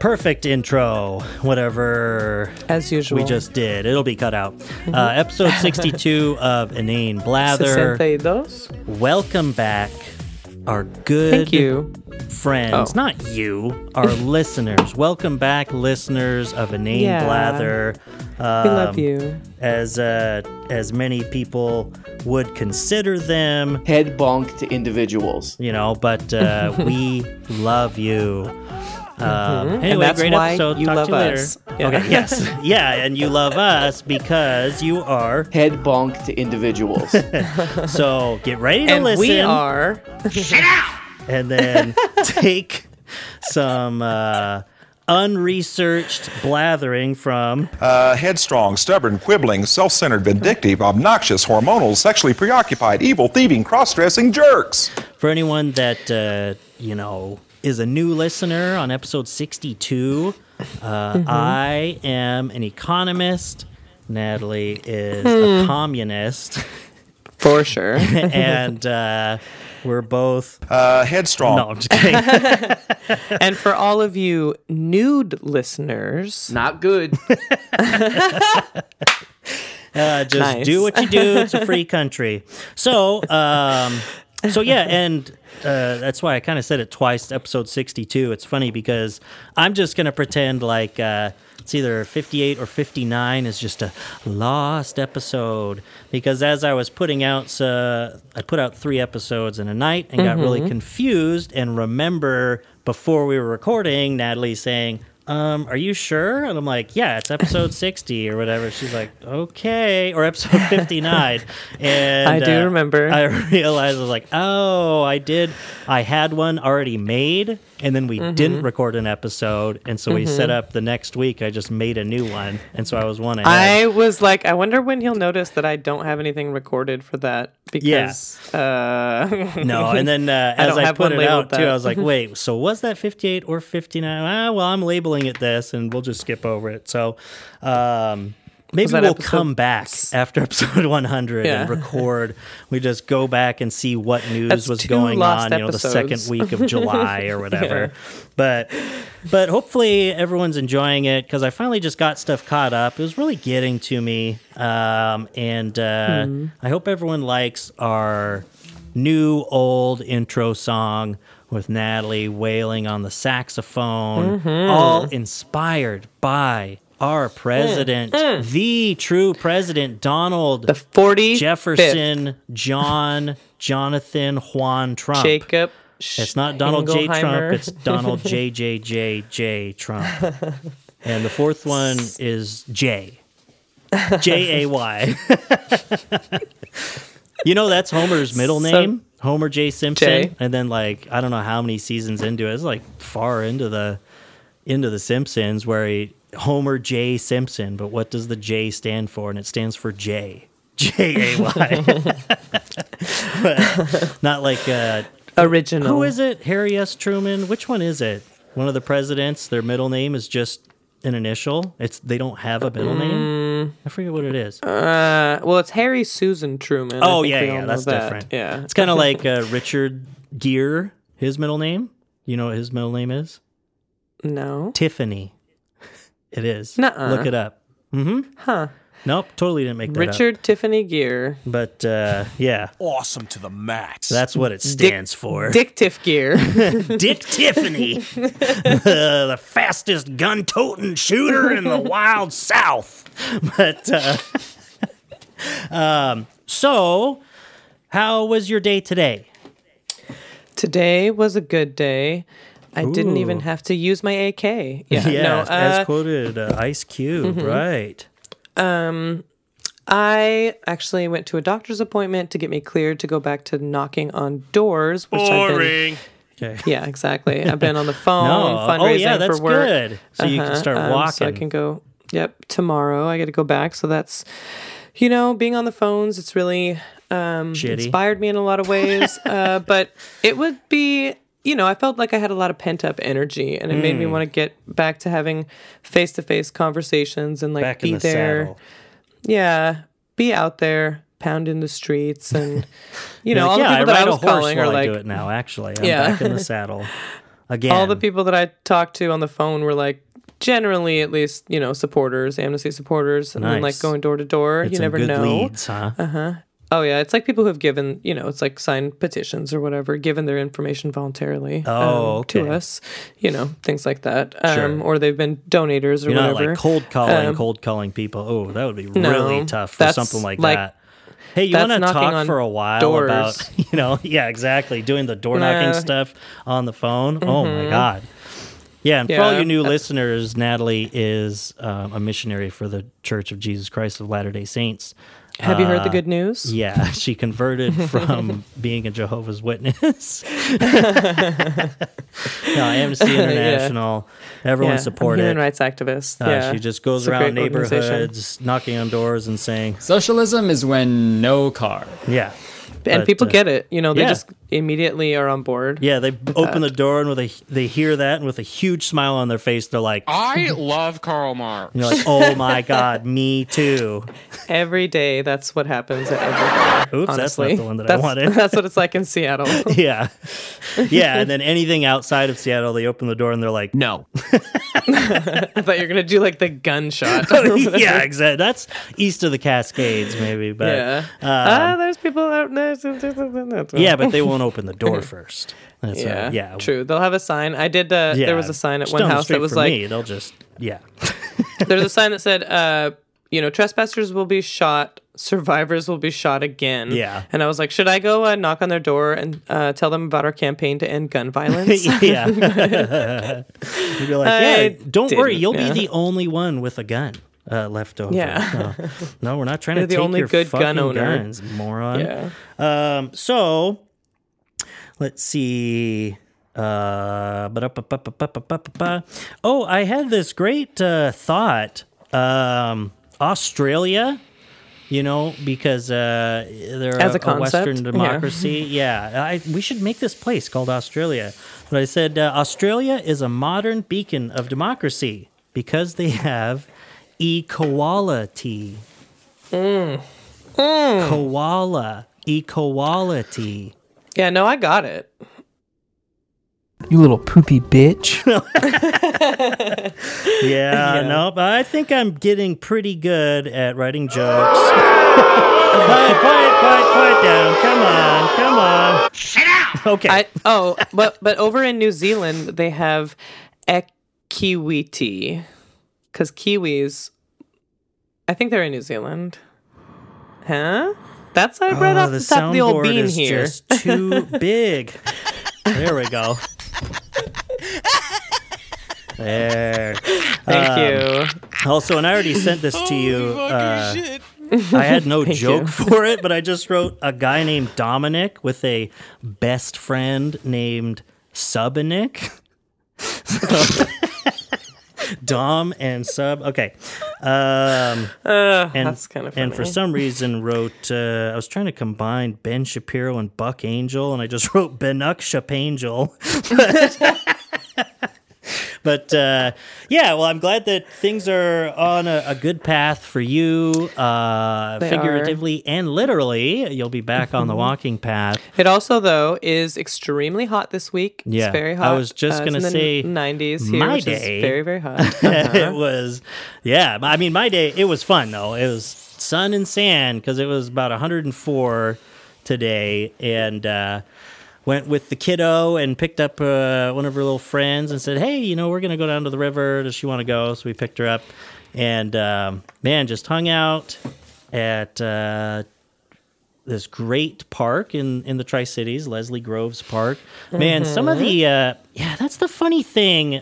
Hey, All right, perfect intro. Whatever as usual. we just did, it'll be cut out. Uh, episode 62 of Inane Blather. 62. Welcome back, our good Thank you. friends, Oh. not you, our listeners. Welcome back, listeners of Inane Yeah. Blather. We love Um, you. As uh, as many people would consider them, head bonked individuals. you know, but uh, we love you. Um, Anyway, And that's great why episode. you Talk love to you later. us. Yeah. Okay, yes, yeah, and you love us because you are. Head bonked individuals. So get ready to And listen, we are. and then take some uh, unresearched blathering from. Uh, headstrong, stubborn, quibbling, self centered, vindictive, obnoxious, hormonal, sexually preoccupied, evil, thieving, cross dressing jerks. For anyone that uh, you know is a new listener on episode sixty-two, uh, I am an economist. Natalie is a communist, For sure. and uh, we're both. Uh, headstrong. No, I'm just kidding. and for all of you nude listeners, Not good. Uh, just Nice. do what you do. It's a free country. So, um, so yeah, and uh, that's why I kind of said it twice. Episode sixty-two. It's funny because I'm just gonna pretend like uh, it's either fifty-eight or fifty-nine is just a lost episode. Because as I was putting out, uh, I put out three episodes in a night and got really confused. And remember before we were recording, Natalie saying. Um, are you sure? And I'm like, yeah, it's episode 60 or whatever. She's like, okay, or episode 59. And I do uh, remember. I realized I was like, oh, I did. I had one already made, and then we Mm-hmm. didn't record an episode, and so we set up the next week. I just made a new one, and so I was one ahead. I was like, I wonder when he'll notice that I don't have anything recorded for that because uh, no, and then uh, as don't I, put it out too, that. I was like, wait, so was that 58 or 59? Ah, well, I'm labeling it this, and we'll just skip over it. So. Um, Maybe we'll episode come back after episode 100 Yeah. and record. We just go back and see what news That's was going on, you know, the second week of July or whatever. But but hopefully everyone's enjoying it because I finally just got stuff caught up. It was really getting to me, um, and uh, Hmm. I hope everyone likes our new old intro song with Natalie wailing on the saxophone, Mm-hmm. all inspired by our mm. president, mm. the true president, Donald the 40 Jefferson John Jonathan Juan Trump. Jacob. It's not Donald J. Trump, it's Donald J. J. J. J. Trump. And the fourth one is J. J. A. Y. you know, that's Homer's middle So- name, Homer J. Simpson. J. And then, like, I don't know how many seasons into it, it's like far into the into the Simpsons where he Homer J. Simpson, but what does the J stand for? And it stands for J. J A Y. Not like uh, original. who is it? Harry S. Truman? Which one is it? One of the presidents. Their middle name is just an initial. It's they don't have a middle name. I forget what it is. Uh, well, it's Harry Susan Truman. Oh yeah, yeah, that's that. different. Yeah, it's kind of like uh, Richard Gere. His middle name. You know what his middle name is? no. Tiffany. It is. Nuh-uh. Look it up. Mm-hmm. Huh. Nope, totally didn't make that up. Richard Tiffany Gere. But uh, yeah, awesome to the max. that's what it stands for. Dick Tiff Gere. Dick Tiffany, the fastest gun toting shooter in the wild South. But uh, um, so, how was your day today? Today was a good day. I didn't even have to use my AK. Yeah, yes, no. as Uh, mm-hmm. quoted, uh, Ice Cube, right? Um, I actually went to a doctor's appointment to get me cleared to go back to knocking on doors. Which I've been, boring. Okay. yeah, exactly. I've been on the phone No, fundraising oh yeah, that's for work. good. So you can Uh-huh, start um, walking. So I can go. Yep, tomorrow I got to go back. So that's, you know, being on the phones. It's really um, Shitty. inspired me in a lot of ways. uh, but it would be, you know, I felt like I had a lot of pent up energy, and it made me Hmm. want to get back to having face to face conversations and like Back be in the there. saddle. Yeah, be out there, pounding the streets, and you know, You're all like, the yeah, people I that I a was calling are I like, do it now. Actually, I'm Yeah. back in the saddle. again. all the people that I talked to on the phone were like generally at least you know supporters, Amnesty supporters, and then, like going door to door. You never good know. leads, huh? Oh yeah, it's like people who've given you know it's like signed petitions or whatever, given their information voluntarily Oh, um, to us, you know things like that, um, Sure. or they've been donators or You're not whatever. like cold calling, Um, cold calling people. Oh, that would be No, really tough for something like, like- that. Hey, you want to talk for a while doors. about, you know, yeah, exactly, doing the door knocking Nah. Mm-hmm. stuff on the phone? Oh my god. Yeah, and for all you new listeners, Natalie is um, a missionary for the Church of Jesus Christ of Latter Day Saints. Have you heard the uh, good news? Yeah, she converted from being a Jehovah's Witness. no, Amnesty International. Everyone yeah, support I'm a it. human rights activist. Uh, yeah, She just goes It's a around great organization. neighborhoods, knocking on doors and saying, Socialism is when no car. "Yeah." and But, people uh, get it. You know, they yeah. just immediately are on board. Yeah, they open the door and with a they hear that and with a huge smile on their face, they're like, I love Karl Marx. "You're like, oh my god, me too." Every day, that's what happens at every bar. Oops, that's not the one that I wanted. That's what it's like in Seattle. Yeah, yeah, and then anything outside of Seattle, they open the door and they're like, No. I thought you were gonna do like the gunshot. "Yeah, exactly." That's east of the Cascades, maybe, but yeah. ah, there's people out there. yeah, but they won't open the door first. That's Yeah, right. yeah, true. They'll have a sign. I did. Uh, Yeah, there was a sign at one house that was like, me, they'll just yeah. there's a sign that said, uh, you know, trespassers will be shot, survivors will be shot again. Yeah. And I was like, should I go uh, knock on their door and uh, tell them about our campaign to end gun violence? yeah. You'd be like, I don't worry, you'll yeah. be the only one with a gun uh, left over. Yeah. No, no, we're not trying You're to the take only your good gun fucking owner. guns, moron. yeah. Um, so let's see. Uh, oh, I had this great uh, thought. Um, Australia, you know, because uh, they're As a, a concept, Western democracy. Yeah, I, we should make this place called Australia. But I said uh, Australia is a modern beacon of democracy because they have equality. Mm. Koala. Equality. Yeah, no, I got it. You little poopy bitch. Yeah, no, but I think I'm getting pretty good at writing jokes. quiet, quiet, quiet, quiet down. Come on, come on. Shut up. Okay. I oh, but but over in New Zealand they have equiwiti because kiwis. I think they're in New Zealand. Huh? That's I read Oh, off the, top of the old soundboard bean is here. just too big. There we go. There. Thank Um, you. Also, and I already sent this to you. Uh, I had no joke you. for it, but I just wrote a guy named Dominic with a best friend named Subanik. Dom and Sub. Okay. Um, Uh, and, that's kind of funny. and for some reason wrote uh, I was trying to combine Ben Shapiro and Buck Angel, and I just wrote Benuk Shapangel. but uh, yeah, well, I'm glad that things are on a, a good path for you, uh, figuratively and literally. You'll be back on the walking path. It also though is extremely hot this week. Yeah, it's very hot. I was just Uh, gonna say, the 90s here, my which is day- very very hot. it was, yeah. I mean, my day, it was fun though. It was sun and sand because it was about 104 today, and uh, went with the kiddo and picked up uh, one of her little friends and said, "Hey, you know, we're gonna go down to the river. Does she want to go?" So we picked her up, and um, man, just hung out at. Uh, this great park in in the Tri Cities, Leslie Groves Park. Man, some of the uh, yeah, that's the funny thing.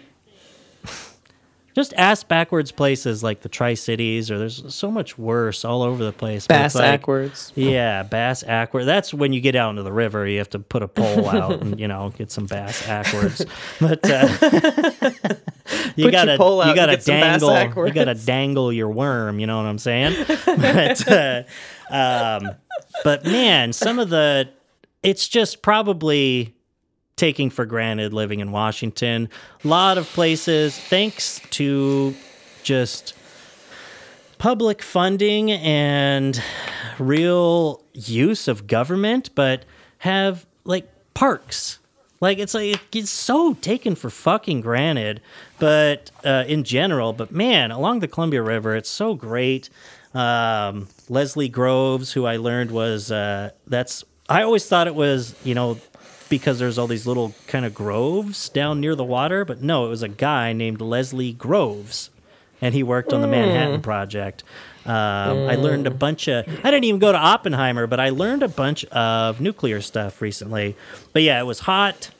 Just ass backwards places like the Tri Cities, or there's so much worse all over the place. Bass like- backwards. Yeah, bass awkward. That's when you get out into the river. You have to put a pole out and you know get some bass ackwards. But uh, you gotta pole you some bass dangle you gotta dangle your worm. You know what I'm saying? but uh, um, but man, some of the it's just probably taking for granted living in Washington. A lot of places, thanks to just public funding and real use of government, but have like parks Like it's like it's so taken for fucking granted, but uh, in general. But man, along the Columbia River, it's so great. Um, Leslie Groves, who I learned was uh, that's I always thought it was you know because there's all these little kind of groves down near the water, but no, it was a guy named Leslie Groves, and he worked on the Manhattan Project. Um, I learned a bunch of. I didn't even go to Oppenheimer, but I learned a bunch of nuclear stuff recently. But yeah, it was hot.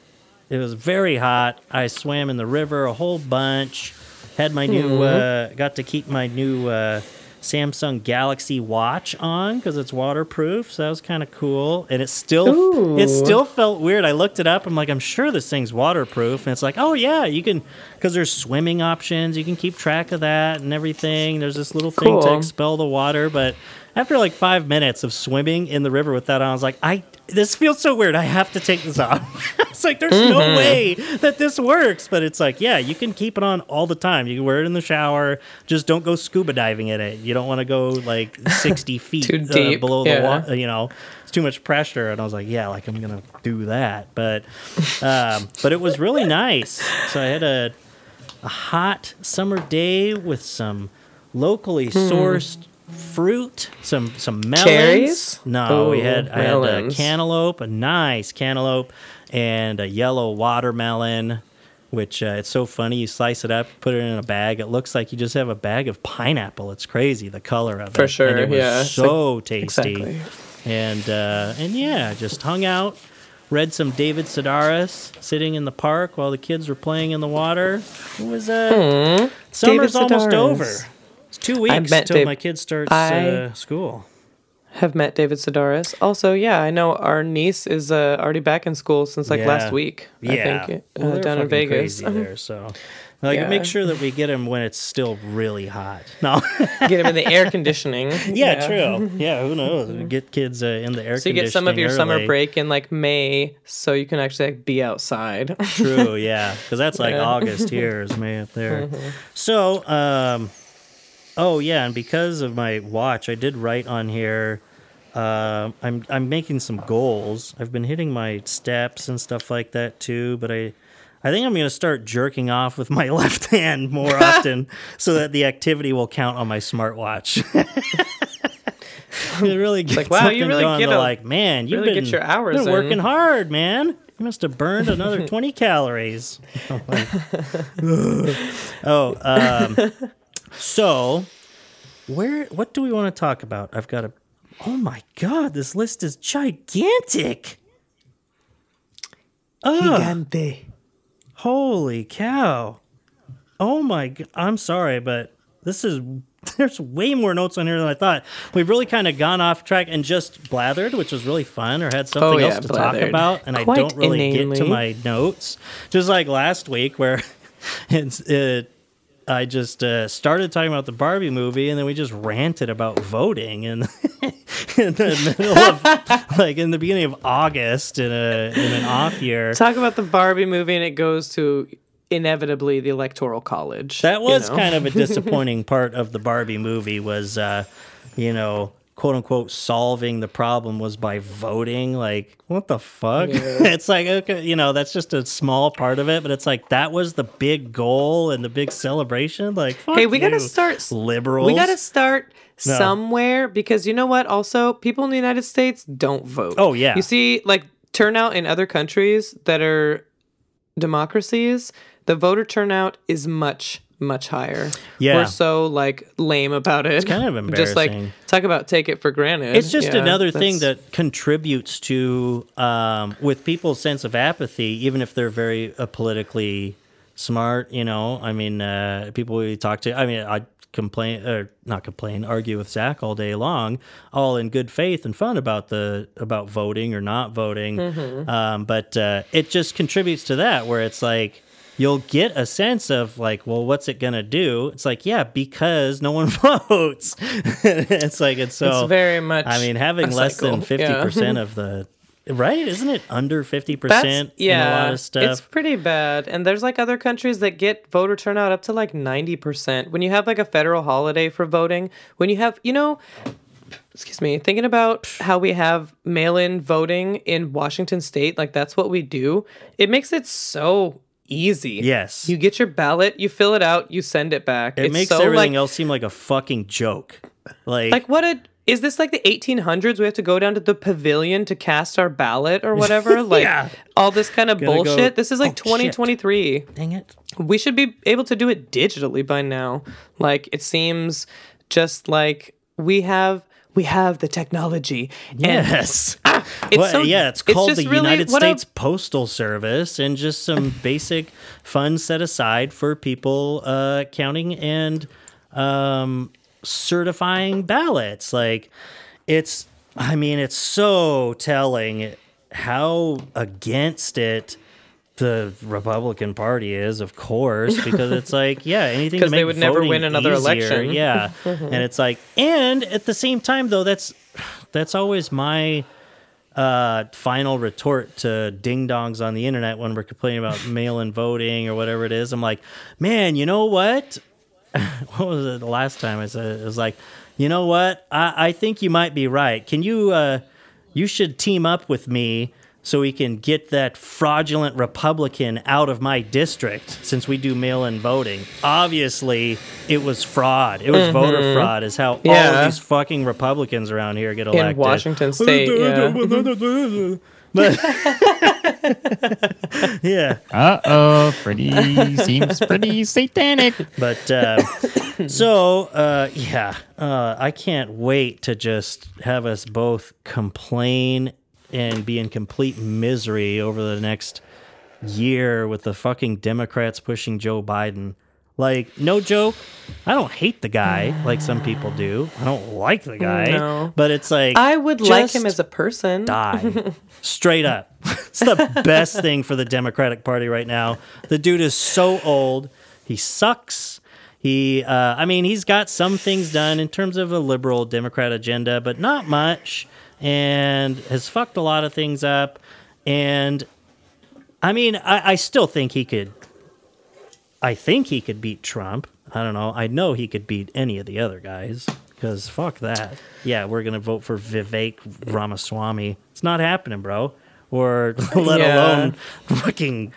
It was very hot. I swam in the river a whole bunch. Had my new. Uh, got to keep my new uh, Samsung Galaxy Watch on because it's waterproof. So that was kind of cool. And it still. It still felt weird. I looked it up. I'm like, I'm sure this thing's waterproof. And it's like, oh yeah, you can because there's swimming options. You can keep track of that and everything. There's this little thing to expel the water. But after like five minutes of swimming in the river with that on, I was like, I this feels so weird. I have to take this off. it's like there's no way that this works. But it's like, yeah, you can keep it on all the time. You can wear it in the shower. Just don't go scuba diving in it. You don't want to go like 60 feet Too uh, deep, below the water. You know, it's too much pressure. And I was like, yeah, like I'm gonna do that. But um, but it was really nice. So I had a a hot summer day with some locally Hmm. sourced fruit, some some melons. Cherries? No, we Ooh, had I had a melons. cantaloupe, a nice cantaloupe, and a yellow watermelon. Which uh, it's so funny. You slice it up, put it in a bag. It looks like you just have a bag of pineapple. It's crazy the color of it. For sure, and it was yeah, it's so tasty Exactly. and uh, and yeah, just hung out, read some David Sedaris, sitting in the park while the kids were playing in the water. It was uh, summer's David almost Sedaris. over. Two weeks until Dave- my kid starts I- uh, school. Have met David Sedaris. Also, yeah, I know our niece is uh, already back in school since like Yeah. last week. Yeah, I think Well, uh, down in Vegas. there. So, like, Yeah. make sure that we get him when it's still really hot. No, Get him in the air conditioning. yeah, true. Yeah, who knows? Get kids uh, in the air. So you get some of your conditioning summer break in like May, so you can actually like, be outside. True, yeah, because that's like Yeah. Mm-hmm. August here is May up there. So, um, oh yeah, and because of my watch, I did write on here. Uh, I'm I'm making some goals. I've been hitting my steps and stuff like that too, but I. I think I'm going to start jerking off with my left hand more often so that the activity will count on my smartwatch. it really gets like, wow, you really going get a- like, man, you've really been, get your hours been in." working hard, man. You must have burned another 20 calories. Oh, um, so where? What do we want to talk about? I've got a. Oh my god, this list is gigantic. Ugh. Holy cow. Oh my I'm sorry, but this is there's way more notes on here than I thought. We've really kind of gone off track and just blathered, which was really fun, or had something Oh, yeah, else to talk about, and I don't really get to my notes. Just like last week, where it's it. I just uh, started talking about the Barbie movie, and then we just ranted about voting, and in the middle of, like, in the beginning of August, in a in an off year. Talk about the Barbie movie, and it goes to inevitably the Electoral College. That you was know? kind of a disappointing part of the Barbie movie was, uh, you know, quote unquote solving the problem was by voting. Like, what the fuck? it's like, okay, you know, that's just a small part of it, but it's like that was the big goal and the big celebration. Like, Hey, we gotta start liberals. We got to start No. somewhere because you know what? Also, people in the United States don't vote. Oh, yeah. You see, like turnout in other countries that are democracies, the voter turnout is much much higher. Yeah. we're so like lame about it. It's kind of embarrassing. Just like talk about take it for granted. It's just Yeah, another thing that contributes to um, with people's sense of apathy, even if they're very uh, politically smart. You know, I mean, uh, people we talk to. I mean, I complain or not complain, argue with Zach all day long, all in good faith and fun about the about voting or not voting. Mm-hmm. Um, but uh, it just contributes to that, where it's like you'll get a sense of like, well, what's it gonna do? It's like, yeah, because no one votes. it's like it's so It's very much I mean, having less than fifty yeah. percent of the right, isn't it under fifty percent yeah, in a lot of stuff. it's pretty bad. And there's like other countries that get voter turnout up to like ninety percent. When you have like a federal holiday for voting, when you have you know, excuse me, thinking about how we have mail-in voting in Washington state, like that's what we do. It makes it so easy. Yes. You get your ballot, you fill it out, you send it back. It it's makes so everything like, else seem like a fucking joke. Like, like what a is this like the 1800s? We have to go down to the pavilion to cast our ballot or whatever? Like Yeah. all this kind of Gotta go- bullshit. This is like Oh, shit. 2023. dang it. We should be able to do it digitally by now. Like it seems just like we have we have the technology. And Yes. it's Well, so yeah, it's called just the really- United what a- States Postal Service, and just some basic funds set aside for people uh, counting and um, certifying ballots. Like, it's, I mean, it's so telling how against it the Republican Party is, of course, because it's like, yeah, anything to 'Cause they would never win another easier, election. Yeah, and it's like, and at the same time, though, that's that's always my uh, final retort to ding dongs on the internet when we're complaining about mail in voting or whatever it is. I'm like, man, you know what? what was it the last time I said it? It was like, you know what? I, I think you might be right. Can you, uh, you should team up with me so we can get that fraudulent Republican out of my district since we do mail in voting. Obviously, it was fraud. It was voter fraud, is how all of these fucking Republicans around here get elected. In Washington State, yeah. Yeah, Uh oh, pretty seems pretty satanic. but uh, so uh, yeah, uh, I can't wait to just have us both complain and be in complete misery over the next year with the fucking Democrats pushing Joe Biden. Like, no joke, I don't hate the guy like some people do. I don't like the guy, No. but it's like I would like him as a person. die. Straight up. It's the best thing for the Democratic Party right now. The dude is so old. He sucks. He, uh, I mean, he's got some things done in terms of a liberal Democrat agenda, but not much, and has fucked a lot of things up. And I mean, I, I still think he could. I think he could beat Trump. I don't know. I know he could beat any of the other guys because fuck that. Yeah, we're gonna vote for Vivek Ramaswamy. It's not happening, bro. Or let Yeah. alone fucking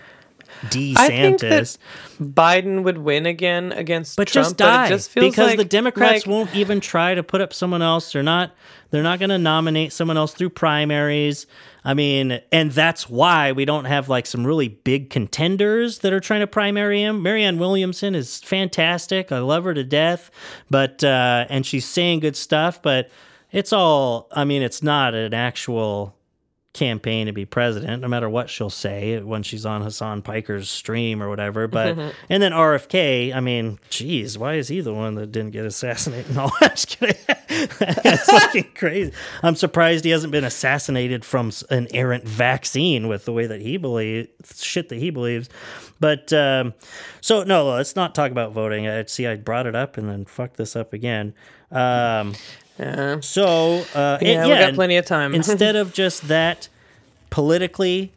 D. I think that Biden would win again against But Trump, just die but just because like, the Democrats like, won't even try to put up someone else. They're not. They're not going to nominate someone else through primaries. I mean, and that's why we don't have like some really big contenders that are trying to primary him. Marianne Williamson is fantastic. I love her to death, but uh, and she's saying good stuff. But it's all. I mean, it's not an actual campaign to be president, no matter what she'll say when she's on Hasan Piker's stream or whatever. But and then RFK, I mean, geez, why is he the one that didn't get assassinated? No, I'm just kidding. That's fucking crazy. I'm surprised he hasn't been assassinated from an errant vaccine with the way that he believes shit that he believes. But um, so no, let's not talk about voting. I see I brought it up and then fucked this up again. Um, Yeah. so uh, Yeah, and- we got plenty of time. instead of just that, politically,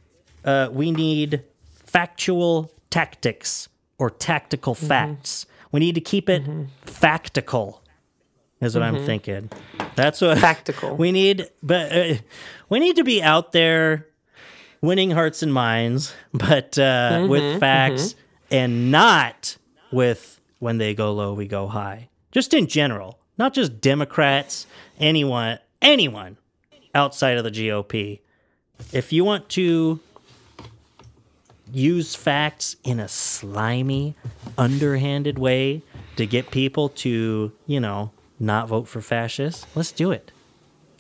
uh, we need factual tactics or tactical Mm-hmm. facts. We need to keep it factical. Is what I'm thinking. That's what Mm-hmm. Factical. We need, but uh, we need to be out there winning hearts and minds, but uh, Mm-hmm, with facts and not with when they go low, we go high. Just in general, not just Democrats, anyone, anyone outside of the GOP. If you want to use facts in a slimy, underhanded way to get people to, you know, not vote for fascists, let's do it.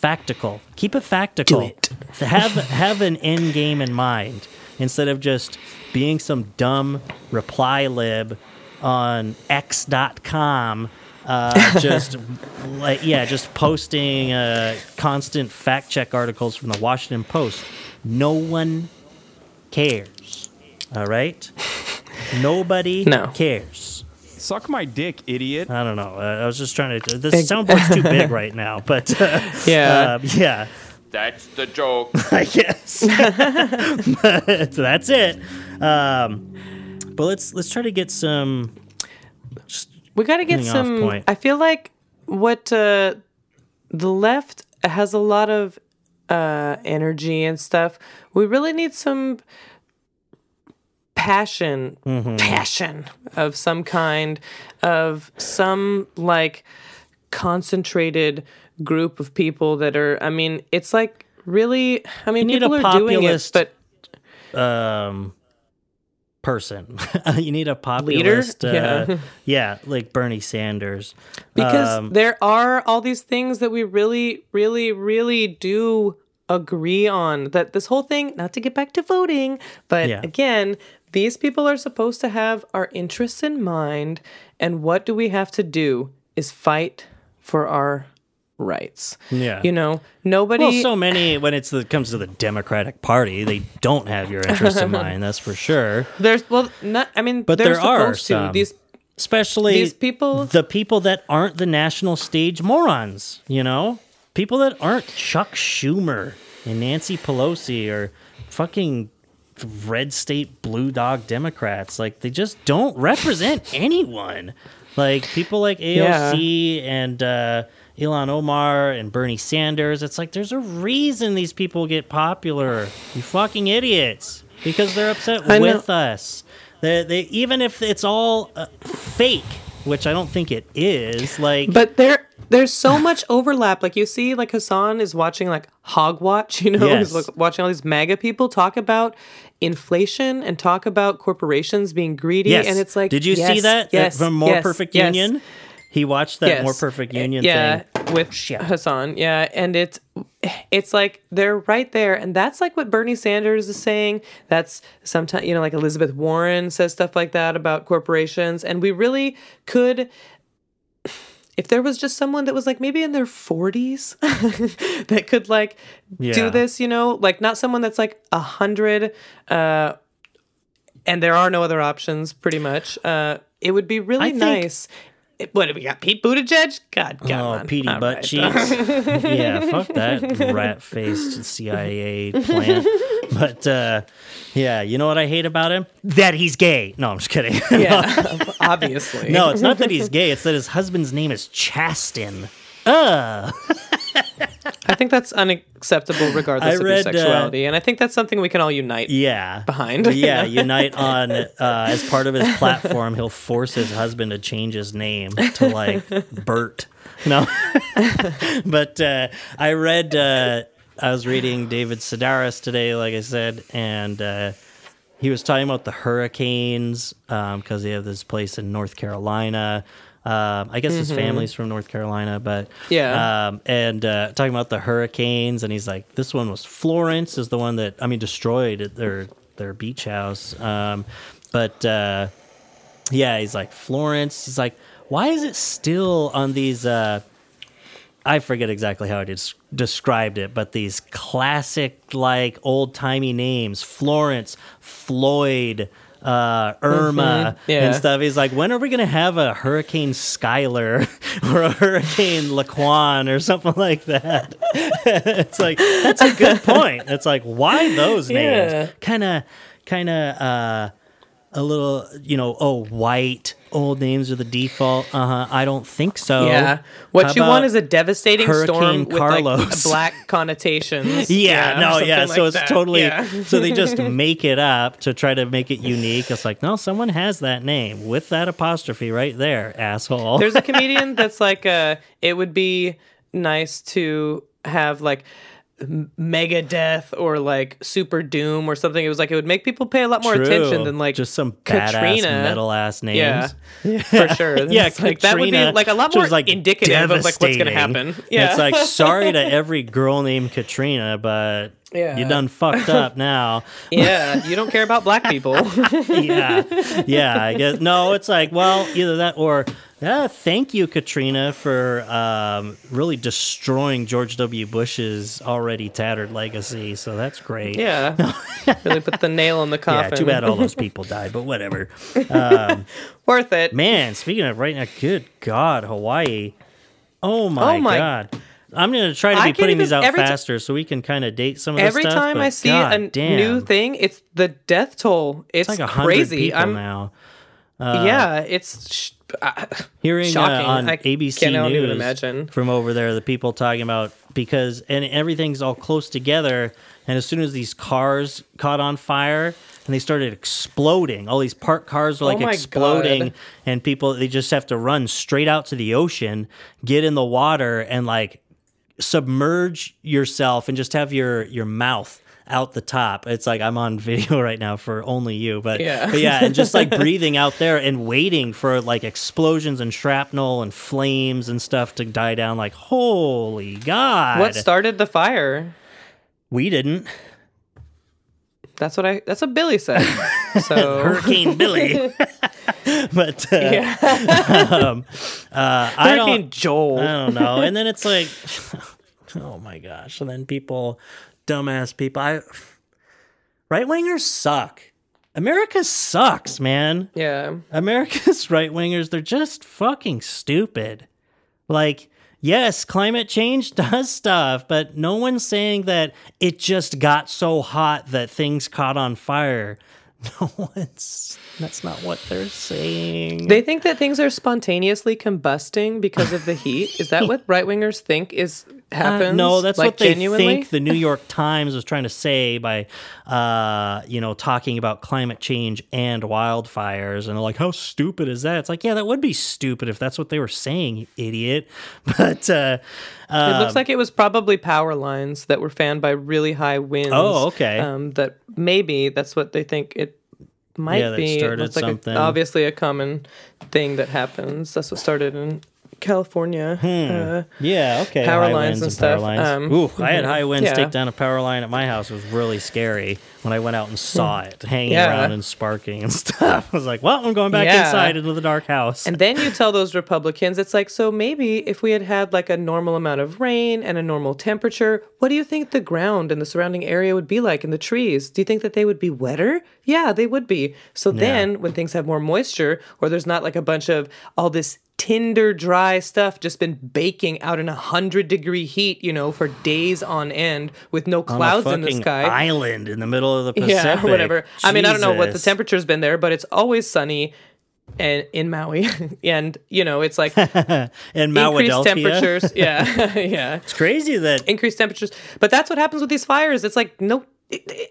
Factical. Keep it factical. Do it. Have have an end game in mind instead of just being some dumb reply lib on x.com uh, just like yeah just posting uh, constant fact check articles from the washington post no one cares all right nobody No. cares Suck my dick, idiot. i don't know uh, i was just trying to this soundboard's too big right now but uh, yeah. uh, yeah That's the joke. I guess. but that's it. Um, but let's let's try to get some. We got to get some. point. I feel like what uh, the left has a lot of uh, energy and stuff. We really need some passion, passion of some kind, of some like concentrated group of people that are. I mean, it's like really. I mean, You need a people are doing it, but um person. you need a populist uh, Yeah. yeah. like Bernie Sanders. because Um, there are all these things that we really really really do agree on that this whole thing not to get back to voting but Yeah. again these people are supposed to have our interests in mind and what do we have to do is fight for our rights Yeah. you know nobody well, so many when it's the comes to the Democratic Party, they don't have your interest in mind. That's for sure. there's well not i mean But there are supposed to some. these Especially These people- the people that aren't the national stage morons. You know, people that aren't Chuck Schumer and Nancy Pelosi or fucking red state blue dog Democrats. Like they just don't represent anyone. Like people like AOC and uh, Ilhan Omar and Bernie Sanders. It's like there's a reason these people get popular. You fucking idiots. Because they're upset I know. with us. They, they even if it's all uh, fake, which I don't think it is. Like, But there there's so much overlap. Like you see, like Hasan is watching like Hogwatch, you know, Yes. he's like watching all these MAGA people talk about inflation and talk about corporations being greedy. yes. And it's like did you see that Yes, from More yes, Perfect yes, Union? He watched that yes. More Perfect Union yeah, thing. with Hasan. Yeah, and it's it's like they're right there, and that's like what Bernie Sanders is saying. That's sometimes you know, like Elizabeth Warren says stuff like that about corporations, and we really could. If there was just someone that was like maybe in their 40s that could like Yeah. do this, you know, like not someone that's like a hundred, uh, and there are no other options, pretty much. Uh, it would be really I nice. What do we got? Pete Buttigieg? God, come Oh, on. Petey All butt right. cheeks. yeah, fuck that rat faced CIA plant. But uh, yeah, you know what I hate about him? That he's gay. No, I'm just kidding. Yeah, obviously. no, it's not that he's gay. It's that his husband's name is Chasten. Uh, I think that's unacceptable regardless I of your read, uh, sexuality, and I think that's something we can all unite. yeah. Behind. yeah, unite on uh, as part of his platform. He'll force his husband to change his name to like Bert. No, but uh, I read. Uh, I was reading David Sedaris today, like I said, and uh, he was talking about the hurricanes because they have this place in North Carolina. Um, I guess his family's from North Carolina, but Yeah. um, and uh, talking about the hurricanes, and he's like, "This one was Florence, is the one that I mean destroyed their their beach house." Um, but uh, yeah, he's like Florence. He's like, why is it still on these? Uh, I forget exactly how I des- described it, but these classic, like old timey names: Florence, Floyd, uh, Irma, Yeah. and stuff. He's like, when are we gonna have a Hurricane Skylar or a Hurricane Laquan or something like that? it's like that's a good point. It's like why those Yeah. names? Kind of, kind of. A little, you know, oh, white old names are the default. Uh huh. I don't think so. Yeah. What How you want is a devastating Hurricane storm with like Carlos? black connotations. Yeah, no, something yeah. like so it's that. totally. Yeah. so they just make it up to try to make it unique. It's like, no, someone has that name with that apostrophe right there, asshole. There's a comedian that's like, uh, it would be nice to have like Megadeth or like Super Doom or something. It was like it would make people pay a lot more True. attention than like just some Katrina. badass metal ass names. Yeah, for sure. Yeah, like that would be like a lot more like, indicative of like what's gonna happen. Yeah, It's like sorry to every girl named Katrina, but Yeah. you done fucked up now. yeah, you don't care about black people. yeah, yeah. I guess no. It's like well, either that or yeah. Thank you, Katrina, for um, really destroying George W. Bush's already tattered legacy. So that's great. yeah, really put the nail in the coffin. Yeah, too bad all those people died, but whatever. Worth it. Man, speaking of right now, good God, Hawaii. Oh my, Oh my- God. I'm going to try to be putting these out every faster so we can kind of date some of this Every stuff. time but I see God a damn, new thing, it's the death toll. It's, it's like crazy. I'm now. yeah, it's sh- hearing uh, Shocking. on I ABC cannot News even imagine. from over there, the people talking about because and everything's all close together, and as soon as these cars caught on fire and they started exploding, all these parked cars were Oh like my exploding, God. and people they just have to run straight out to the ocean, get in the water, and like submerge yourself and just have your your mouth out the top. It's like I'm on video right now for only you, but Yeah. but yeah, and just like breathing out there and waiting for like explosions and shrapnel and flames and stuff to die down. Like holy god, What started the fire? we didn't. That's what I. That's what Billy said. So Hurricane Billy, but uh, yeah, um, uh, I don't. Joel. I don't know. And then it's like, oh my gosh. And then people, dumbass people, I right wingers suck. America sucks, man. yeah, America's right wingers, they're just fucking stupid. Like, yes, climate change does stuff, but no one's saying that it just got so hot that things caught on fire. No one's, that's not what they're saying. they think that things are spontaneously combusting because of the heat. Is that what right wingers think is happens? Uh, no, that's like, what they genuinely? think the New York Times was trying to say by, uh, you know, talking about climate change and wildfires. And they're like, how stupid is that? It's like, yeah, that would be stupid if that's what they were saying, you idiot. But, uh, It looks like it was probably power lines that were fanned by really high winds. Oh, okay. Um, that maybe that's what they think it might Yeah, be. It started looks like a- obviously a common thing that happens. That's what started in California. Uh, yeah, okay. Power high lines and power stuff. lines. Um, Ooh, I had high winds yeah. take down a power line at my house. It was really scary when I went out and saw it hanging Yeah. around and sparking and stuff. I was like, well, I'm going back Yeah. inside into the dark house. And then you tell those Republicans, it's like, so maybe if we had had like a normal amount of rain and a normal temperature, what do you think the ground and the surrounding area would be like in the trees? Do you think that they would be wetter? Yeah, they would be. So then when things have more moisture or there's not like a bunch of all this tinder dry stuff just been baking out in a hundred degree heat, you know, for days on end with no clouds in the sky. island in the middle of the Pacific. Yeah, or whatever. I mean, I don't know what the temperature's been there, but it's always sunny and in Maui. and, you know, it's like in increased temperatures. Yeah. yeah. It's crazy that Increased temperatures. But that's what happens with these fires. It's like, no.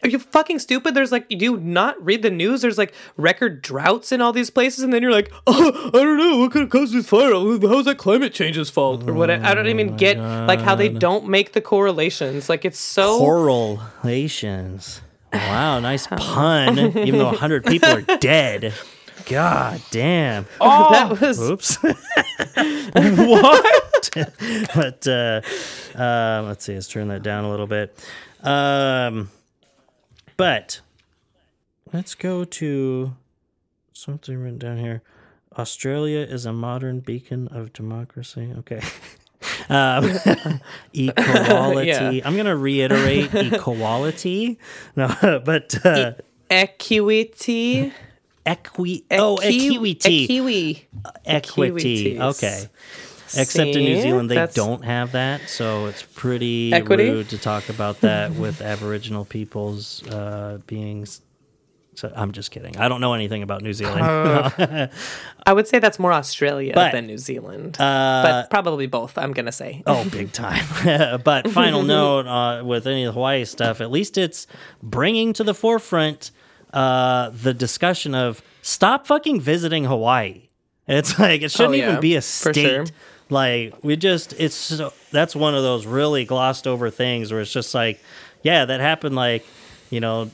Are you fucking stupid? There's like, you do not read the news. There's like record droughts in all these places, and then you're like, oh, I don't know what could have caused this fire. How's that climate change's fault or what? I don't even get like how they don't make the correlations. Like it's so correlations. Wow, nice pun. Even though hundred people are dead. God damn. Oh, that was Oops. what? but uh, um, let's see. Let's turn that down a little bit. Um, but let's go to something written down here. Australia is a modern beacon of democracy. Okay. Um, equality. Yeah. I'm gonna reiterate equality. No, but uh, equity. equi. Oh, equity. Equity. Equity. Okay. Except in New Zealand, they That's- don't have that, so it's pretty Equity? rude to talk about that with Aboriginal peoples uh, beings. So I'm just kidding. I don't know anything about New Zealand. I would say that's more Australia But, than New Zealand, uh, but probably both. I'm gonna say. Oh, big time. but final note uh, with any of the Hawaii stuff, at least it's bringing to the forefront uh, the discussion of stop fucking visiting Hawaii. It's like, it shouldn't Oh, yeah, even be a state. sure. Like, we just, it's so, that's one of those really glossed over things where it's just like, yeah, that happened like, you know,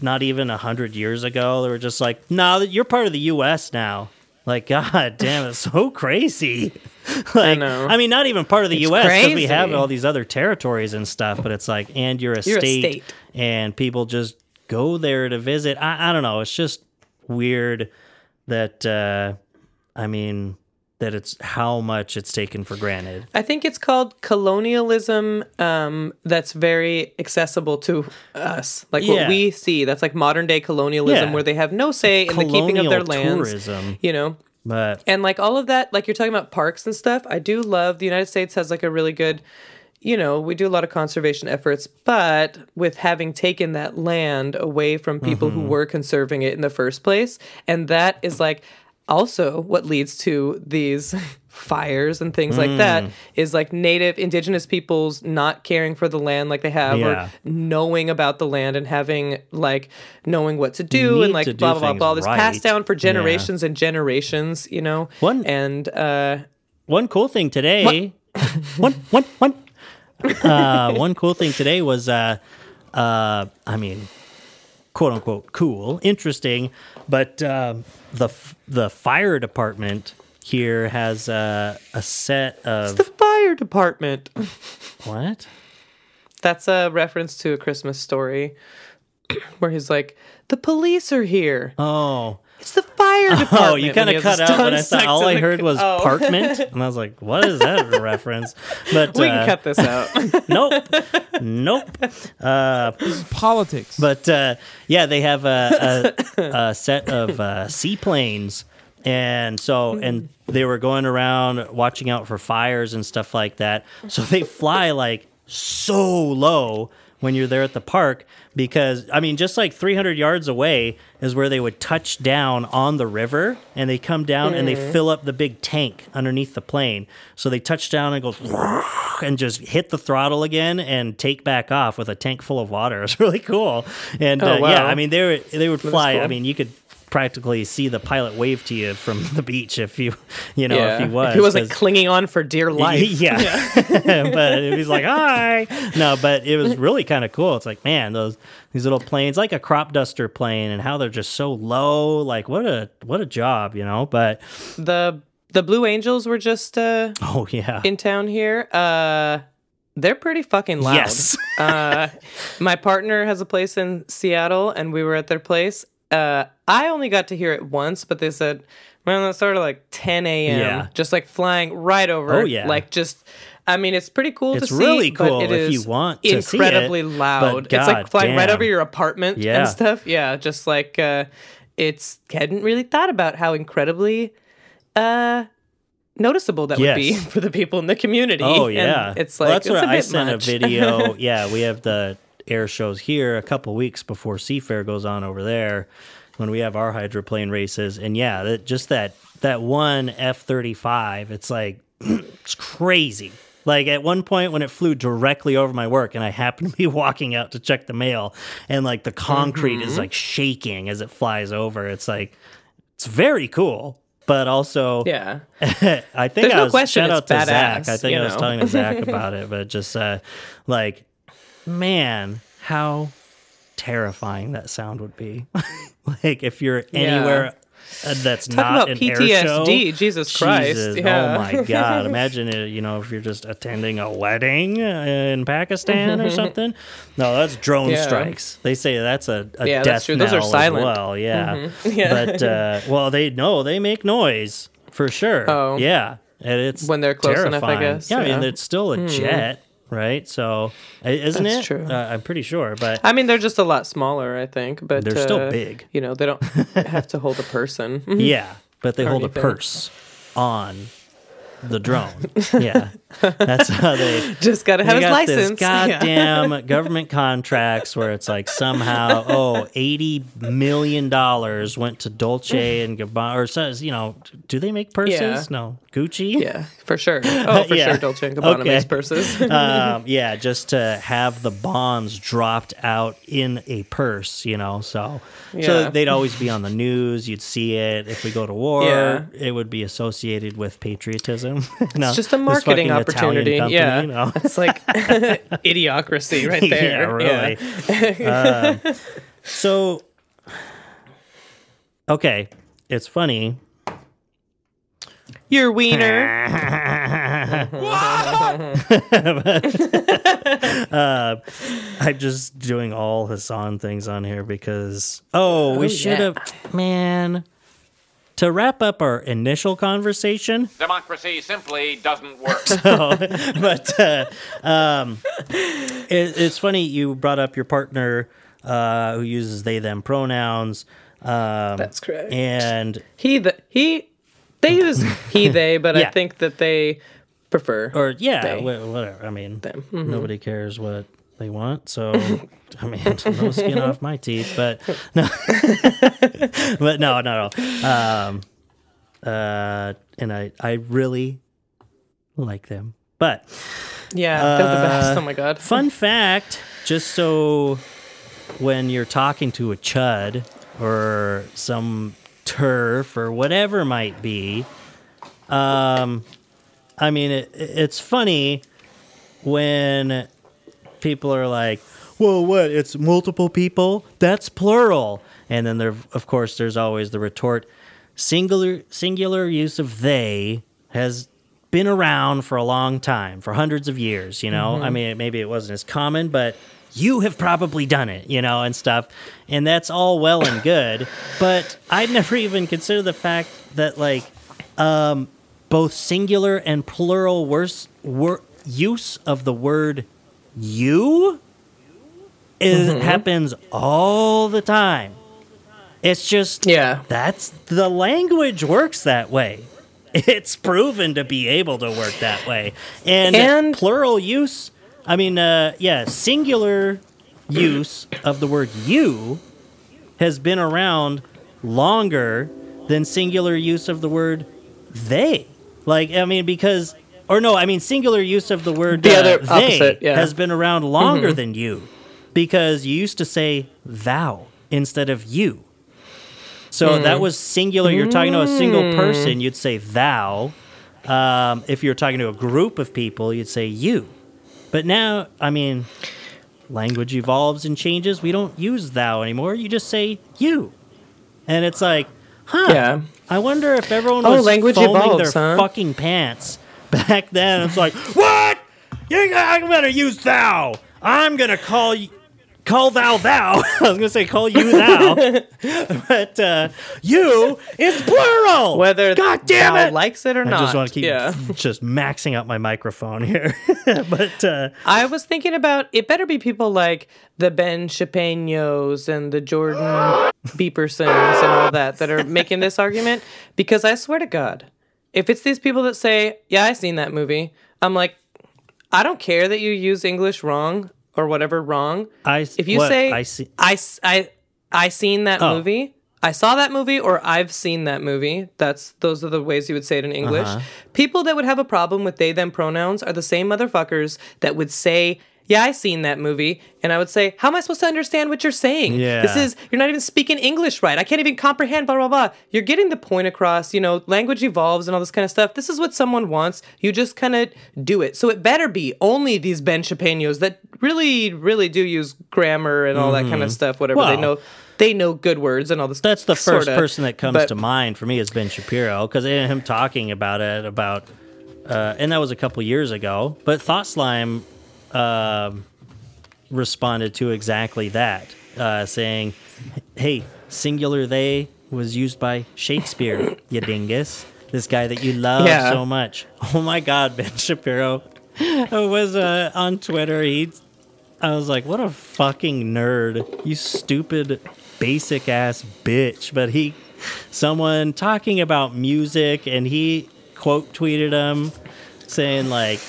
not even a hundred years ago. They were just like, no, you're part of the U.S. now. Like, God damn, it's so crazy. like, know. I mean, not even part of the It's U.S. because we have all these other territories and stuff. But it's like, and you're a, You're a state, state. and people just go there to visit. I, I don't know. It's just weird that. uh I mean, that it's how much it's taken for granted. I think it's called colonialism. Um, that's very accessible to us, like Yeah. what we see. That's like modern day colonialism, Yeah. where they have no say in the keeping of their lands. tourism. You know, But and like all of that like you're talking about parks and stuff i do love the united states has like a really good you know we do a lot of conservation efforts but with having taken that land away from people Mm-hmm. who were conserving it in the first place and that is like also what leads to these fires and things like that Mm. like native indigenous peoples not caring for the land like they have Yeah. or knowing about the land and having like knowing what to do and like blah blah blah blah this passed down for Yeah. generations and generations you know One- and uh One cool thing today. one, one, one. Uh, one cool thing today was, uh, uh, I mean, quote unquote, cool, interesting, but um, the the fire department here has uh, a set of the fire department what? That's a reference to a Christmas story where he's like, "The police are here. Oh, It's the fire department." oh, you kind of cut out when I stun thought all I heard was Oh. apartment, and I was like, what is that a reference? But We uh, can cut this out. Nope, nope. Politics. But uh, yeah, they have a, a, a set of uh, seaplanes, and so and they were going around watching out for fires and stuff like that. So they fly like so low when you're there at the park because I mean, just like 300 yards away is where they would touch down on the river, and they come down and they fill up the big tank underneath the plane. So they touch down and goes and just hit the throttle again and take back off with a tank full of water. It's really cool. And Oh, uh, yeah. I mean they were, they would fly. I mean you could practically see the pilot wave to you from the beach if you you know yeah. if he was he wasn't clinging on for dear life. yeah, but he was like, "Hi." No, but it was really kind of cool. It's like, man, those these little planes, like a crop duster plane, and how they're just so low. Like, what a what a job, you know. But The the Blue Angels were just uh, oh yeah, in town here. Uh, they're pretty fucking loud. Yes. uh, my partner has a place in Seattle, and we were at their place. Uh, I only got to hear it once, but they said, man, that started like 10 a.m. Yeah. Just like flying right over. Oh, yeah. Like just. I mean, it's pretty cool It's to see. really but cool it if you want to see it, incredibly loud. it's like God flying right over your apartment Yeah. and stuff. Yeah, just like uh, it's hadn't really thought about how incredibly uh noticeable that would be for the people in the community. Oh And yeah, it's Well, like that's it's what a I bit sent much. a video. yeah, we have the air shows here a couple weeks before Seafair goes on over there when we have our hydroplane races, and yeah, that just that that one F thirty five. It's like it's crazy. Like at one point when it flew directly over my work, and I happened to be walking out to check the mail, and like the concrete Mm-hmm. is like shaking as it flies over. It's like it's very cool. But also, yeah. I think There's I no question shout out to Zach. I think I was know. to Zach about it, but just uh, like, man, how terrifying that sound would be. like if you're anywhere uh, that's Talk not about an air show. PTSD, Jesus Christ, Jesus, yeah. Oh my God! Imagine it. You know, if you're just attending a wedding in Pakistan or something. No, that's drone Yeah. strikes. They say that's a, a Yeah, death that's. Those are silent. well. Yeah. Yeah. But uh, well, they know they make noise for sure. Oh. yeah, and it's When they're close enough, I guess, Yeah, I mean it's still a jet, right? So isn't That's it? true. Uh, I'm pretty sure, but I mean, they're just a lot smaller, I think, but They're still uh, big. You know, they don't have to hold a person. yeah, but they hold a purse on the drone. yeah, that's how they. just got to have his license. Yeah. goddamn government contracts where it's like somehow, oh, 80 million dollars went to Dolce and Gabbana, or says, you know, do they make purses? Yeah. No, Gucci. Yeah, for sure. Oh, for Yeah. sure. Dolce and Gabbana Okay. makes purses. um, yeah, just to have the bonds dropped out in a purse, you know. So, so they'd always be on the news. You'd see it. If we go to war, Yeah. it would be associated with patriotism. no, It's just a marketing opportunity. yeah, You know? it's like idiocracy right there. yeah, really. Um, so, okay, it's funny. Your wiener. uh, I'm just doing all Hasan things on here because oh, we should have man. To wrap up our initial conversation, Democracy simply doesn't work. so, but uh, um, it, it's funny you brought up your partner uh, who uses they them pronouns. Um, That's correct. And He the he. They use he they, but Yeah. I think that they prefer. or yeah, They. whatever. I mean, Them. Mhm. nobody cares what they want. So, I mean, no skin off my teeth, but no, but no, not at all. Um, uh, and I I really like them. But Yeah, they're the best. Uh, Oh my god. Fun fact, just so when you're talking to a chud or some turf or whatever might be, um, I mean, it, it's funny when people are like, well, what? It's multiple people? That's plural. And then there, of course, there's always the retort singular, singular use of they has been around for a long time, for hundreds of years, you know? I mean, maybe it wasn't as common, but you have probably done it, you know, and stuff. And that's all well and good. But I'd never even considered the fact that, like, um, both singular and plural worse, wor- use of the word you is happens all the time. It's just Yeah. that's the language works that way. It's proven to be able to work that way. And, And- plural use, I mean, uh, yeah, singular use of the word you has been around longer than singular use of the word they. Like, I mean, because, or no, I mean, singular use of the word The uh, other they opposite, yeah. Mm-hmm. has been around longer than you because you used to say thou instead of you. So Mm. that was singular. You're talking to a single person, you'd say thou. Um, if you're talking to a group of people, you'd say you. But now, I mean, language evolves and changes. We don't use thou anymore. You just say you. And it's like, huh. Yeah. I wonder if everyone Oh, was language foaming evolves, their huh? fucking pants back then. It's like, what? You, I'm gonna use thou. I'm gonna call you. Call thou thou. I was gonna say call you thou, but uh, you is plural. Whether God damn thou it, likes it or I not. just want to keep Yeah. just maxing out my microphone here. but uh, I was thinking about it better be people like the Ben Chapeños and the Jordan Beepersons and all that that are making this argument because I swear to God, if it's these people that say, "Yeah, I seen that movie," I'm like, I don't care that you use English wrong or whatever wrong. I If you what, say I see, I, I, I seen that Oh. movie. I saw that movie or I've seen that movie. That's those are the ways you would say it in English. Uh-huh. People that would have a problem with they them pronouns are the same motherfuckers that would say, "Yeah, I seen that movie." And I would say, "How am I supposed to understand what you're saying? Yeah. This is you're not even speaking English right. I can't even comprehend blah blah blah. You're getting the point across, you know, language evolves and all this kind of stuff. This is what someone wants. You just kind of do it. So it better be only these Ben Chapeños that really really do use grammar and all that kind of stuff whatever they Mm-hmm. Know they know good words and all this that's the first sorta. person that comes But- to mind for me is Ben Shapiro because him talking about it about, uh, and that was a couple years ago. But Thought Slime um responded to exactly that, uh, saying, "Hey, singular they was used by Shakespeare, you dingus. This guy that you love Yeah. so much. Oh my God, Ben Shapiro was uh, on Twitter. He I was like, what a fucking nerd. You stupid, basic ass bitch. But he, someone talking about music, and he quote tweeted him saying, like,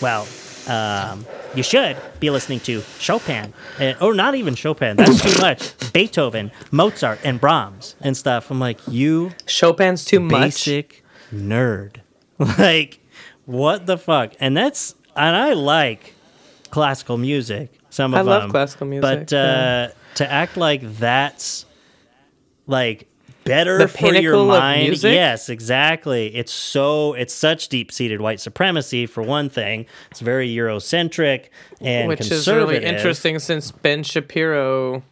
well, um, you should be listening to Chopin. And, or not even Chopin. That's too much. Beethoven, Mozart, and Brahms and stuff. I'm like, you Chopin's too much. basic nerd. Like, what the fuck? And that's, and I like classical music. Some of them I love classical music, But uh, yeah. to act like that's like better The for your mind. Yes, exactly. It's so it's such deep seated white supremacy for one thing. It's very Eurocentric and which is really interesting since Ben Shapiro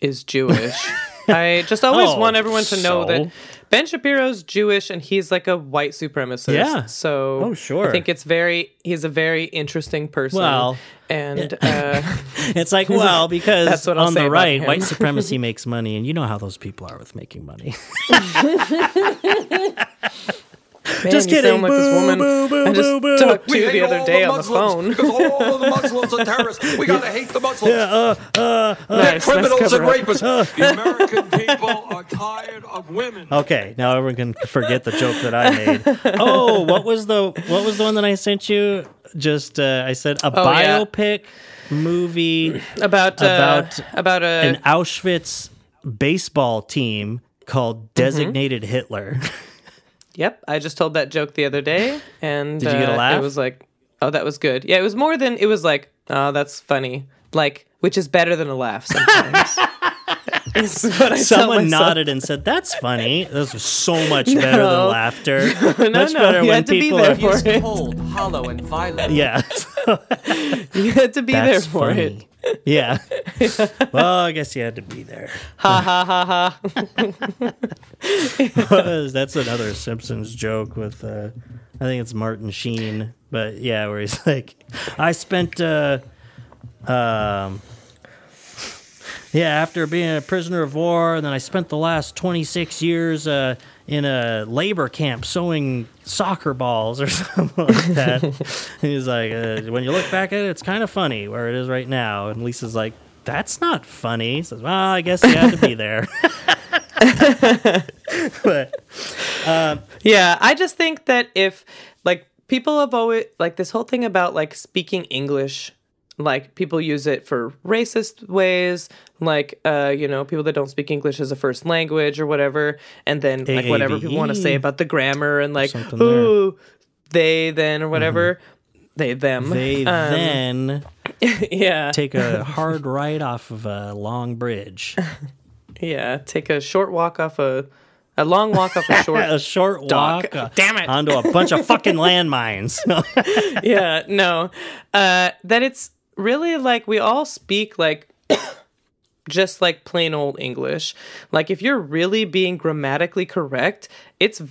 is Jewish. I just always Oh, want everyone to know so? that Ben Shapiro's Jewish and he's like a white supremacist. Yeah. So Oh, sure. I think it's very he's a very interesting person. Well, and uh, It's like, well, because That's what I'll on the right, white supremacy makes money, and you know how those people are with making money. Man, Just kidding. sound like this Boo, woman boo, boo, I just boo, boo. talked to hate the other day the on the phone. because all the Muslims are terrorists. We gotta hate the Muslims. They're Nice, criminals nice and rapists. the American people are tired of women. Okay, now everyone can forget the joke that I made. Oh, what was the what was the one that I sent you? Just uh, I said a Oh, yeah. biopic movie About uh, About about a an Auschwitz baseball team called Designated Hitler. Yep, I just told that joke the other day, and Did you get a uh. It was like, oh, that was good. Yeah, it was more than it was like, oh, that's funny. Like, which is better than a laugh sometimes. what I Someone myself. nodded and said, "That's funny." This was so much better than laughter. No, much no, better you when had to be people there are. for it. Cold, hollow, and violent. Yeah, You had to be there that's for it. Yeah. well, I guess you had to be there. Ha ha ha ha. That's another Simpsons joke with, uh, I think it's Martin Sheen, but yeah, where he's like, I spent, uh, um, yeah, after being a prisoner of war, and then I spent the last 26 years uh, in a labor camp sewing soccer balls or something like that. and he's like, uh, when you look back at it, it's kind of funny where it is right now. And Lisa's like, that's not funny. He says, well, I guess you had to be there. but Yeah, I just think that if like people have always like this whole thing about like speaking English, like people use it for racist ways, like uh, you know, people that don't speak English as a first language or whatever, and then like whatever people want to say about the grammar and like ooh, they then or whatever. They them. they Um, then yeah. take a hard right off of a long bridge. yeah, take a short walk off a a long walk off a short a short Dock. walk uh, Damn it. onto a bunch of fucking landmines. yeah, no. Uh, that it's really like we all speak like just like plain old English. Like if you're really being grammatically correct, it's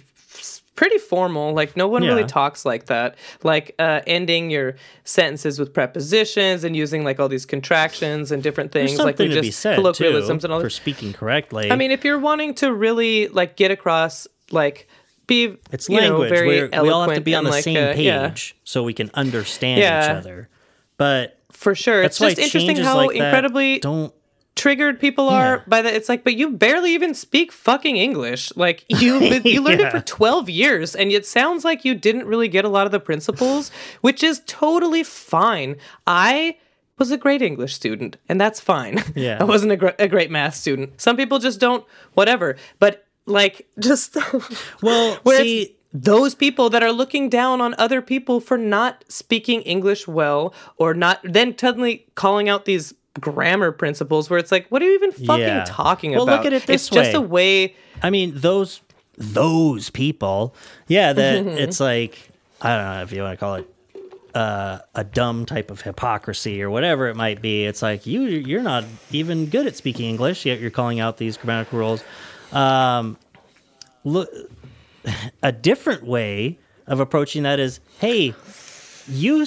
pretty formal. Like no one really talks like that. Like uh, ending your sentences with prepositions and using like all these contractions and different things. Like we something to be just said too and all for speaking correctly. I mean, if you're wanting to really like get across like be it's know, language. very We're, we all have to be on the like, same uh, page yeah. so we can understand each other. But for sure. that's It's just interesting how like incredibly don't. triggered people Yeah. are by that. It's like, but you barely even speak fucking English. Like you, you learned it for twelve years, and it sounds like you didn't really get a lot of the principles, which is totally fine. I was a great English student, and that's fine. Yeah. I wasn't a, gr- a great math student. Some people just don't. Whatever, but like just Well, see, those people that are looking down on other people for not speaking English well or not then suddenly calling out these grammar principles where it's like what are you even fucking Yeah. talking Well, about look at it this it's just way. a way I mean, those those people, yeah, that it's like I don't know if you want to call it uh, a dumb type of hypocrisy or whatever it might be. It's like you you're not even good at speaking English yet you're calling out these grammatical rules. Um, look, a different way of approaching that is, hey, you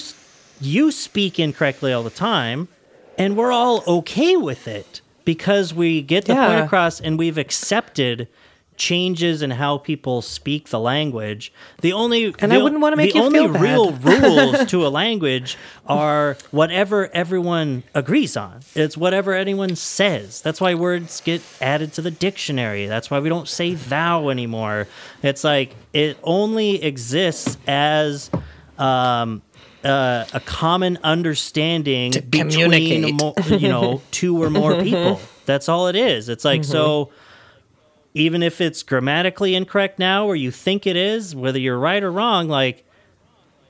you speak incorrectly all the time, and we're all okay with it because we get the point across and we've accepted changes in how people speak the language. The only And the I wouldn't wanna make the you only feel bad. real rules to a language are whatever everyone agrees on. It's whatever anyone says. That's why words get added to the dictionary. That's why we don't say thou anymore. It's like it only exists as um, uh, a common understanding between mo- you know two or more people. That's all it is. It's like so even if it's grammatically incorrect now or you think it is, whether you're right or wrong, like